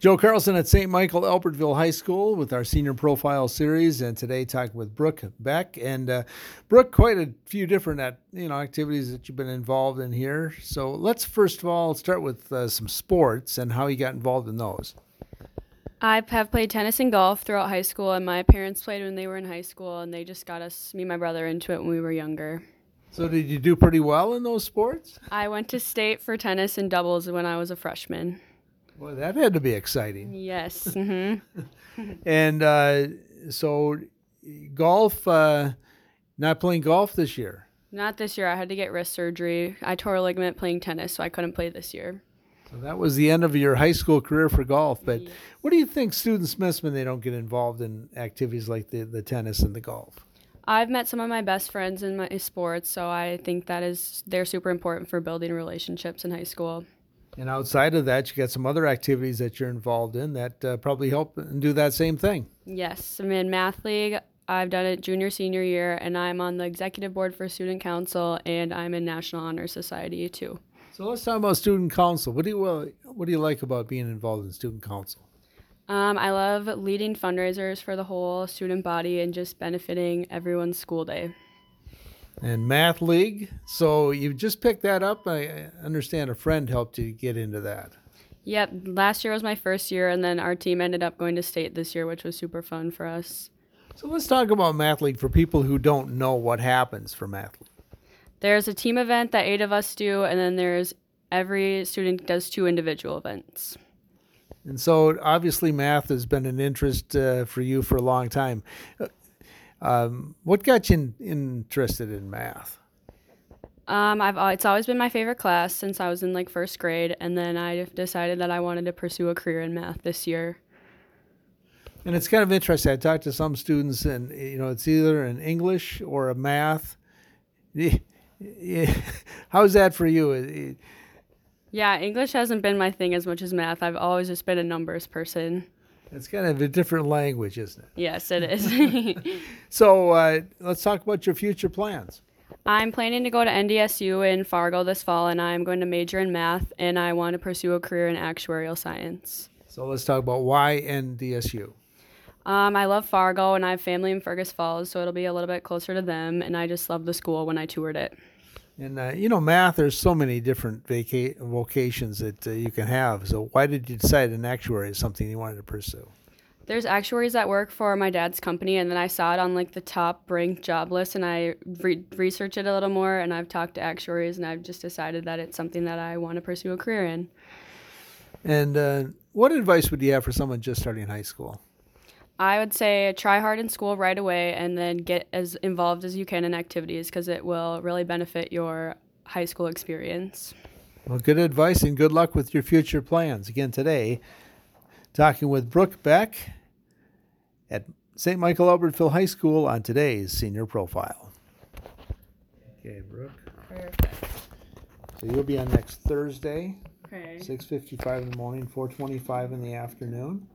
Joe Carlson at St. Michael Albertville High School with our senior profile series, and today talking with Brooke Beck. And uh, Brooke, quite a few different at, you know activities that you've been involved in here. So let's first of all start with uh, some sports and how you got involved in those. I have played tennis and golf throughout high school, and my parents played when they were in high school, and they just got us, me and my brother, into it when we were younger. So did you do pretty well in those sports? I went to state for tennis and doubles when I was a freshman. Well, that had to be exciting. Yes. hmm And uh, so, golf, uh, not playing golf this year. Not this year. I had to get wrist surgery. I tore a ligament playing tennis, so I couldn't play this year. So that was the end of your high school career for golf. But what do you think students miss when they don't get involved in activities like the, the tennis and the golf? I've met some of my best friends in my sports, so I think that is they're super important for building relationships in high school. And outside of that, you got some other activities that you're involved in that uh, probably help and do that same thing. Yes, I'm in math league. I've done it junior senior year, and I'm on the executive board for student council, and I'm in National Honor Society too. So let's talk about student council. What do you what do you like about being involved in student council? Um, I love leading fundraisers for the whole student body and just benefiting everyone's school day. And math league. So you just picked that up. I understand a friend helped you get into that. Yep, last year was my first year, and then our team ended up going to state this year, which was super fun for us. So let's talk about math league for people who don't know what happens for math league. There's a team event that eight of us do, and then there's every student does two individual events. And so obviously math has been an interest uh, for you for a long time. Uh, Um, what got you in, interested in math? Um, I've it's always been my favorite class since I was in like first grade, and then I decided that I wanted to pursue a career in math this year. And it's kind of interesting. I talked to some students, and you know, it's either an English or a math. How's that for you? Yeah, English hasn't been my thing as much as math. I've always just been a numbers person. It's kind of a different language, isn't it? Yes, it is. So uh, let's talk about your future plans. I'm planning to go to NDSU in Fargo this fall, and I'm going to major in math, and I want to pursue a career in actuarial science. So let's talk about why NDSU. Um, I love Fargo, and I have family in Fergus Falls, so it'll be a little bit closer to them, and I just love the school when I toured it. And uh, you know, math. There's so many different vaca- vocations that uh, you can have. So why did you decide an actuary is something you wanted to pursue? There's actuaries that work for my dad's company, and then I saw it on like the top ranked job list, and I re- researched it a little more, and I've talked to actuaries, and I've just decided that it's something that I want to pursue a career in. And uh, what advice would you have for someone just starting high school? I would say try hard in school right away, and then get as involved as you can in activities because it will really benefit your high school experience. Well, good advice and good luck with your future plans. Again, today, talking with Brooke Beck at St. Michael Albertville High School on today's Senior Profile. Okay, Brooke. So you'll be on next Thursday, Okay. 6.55 in the morning, 4.25 in the afternoon.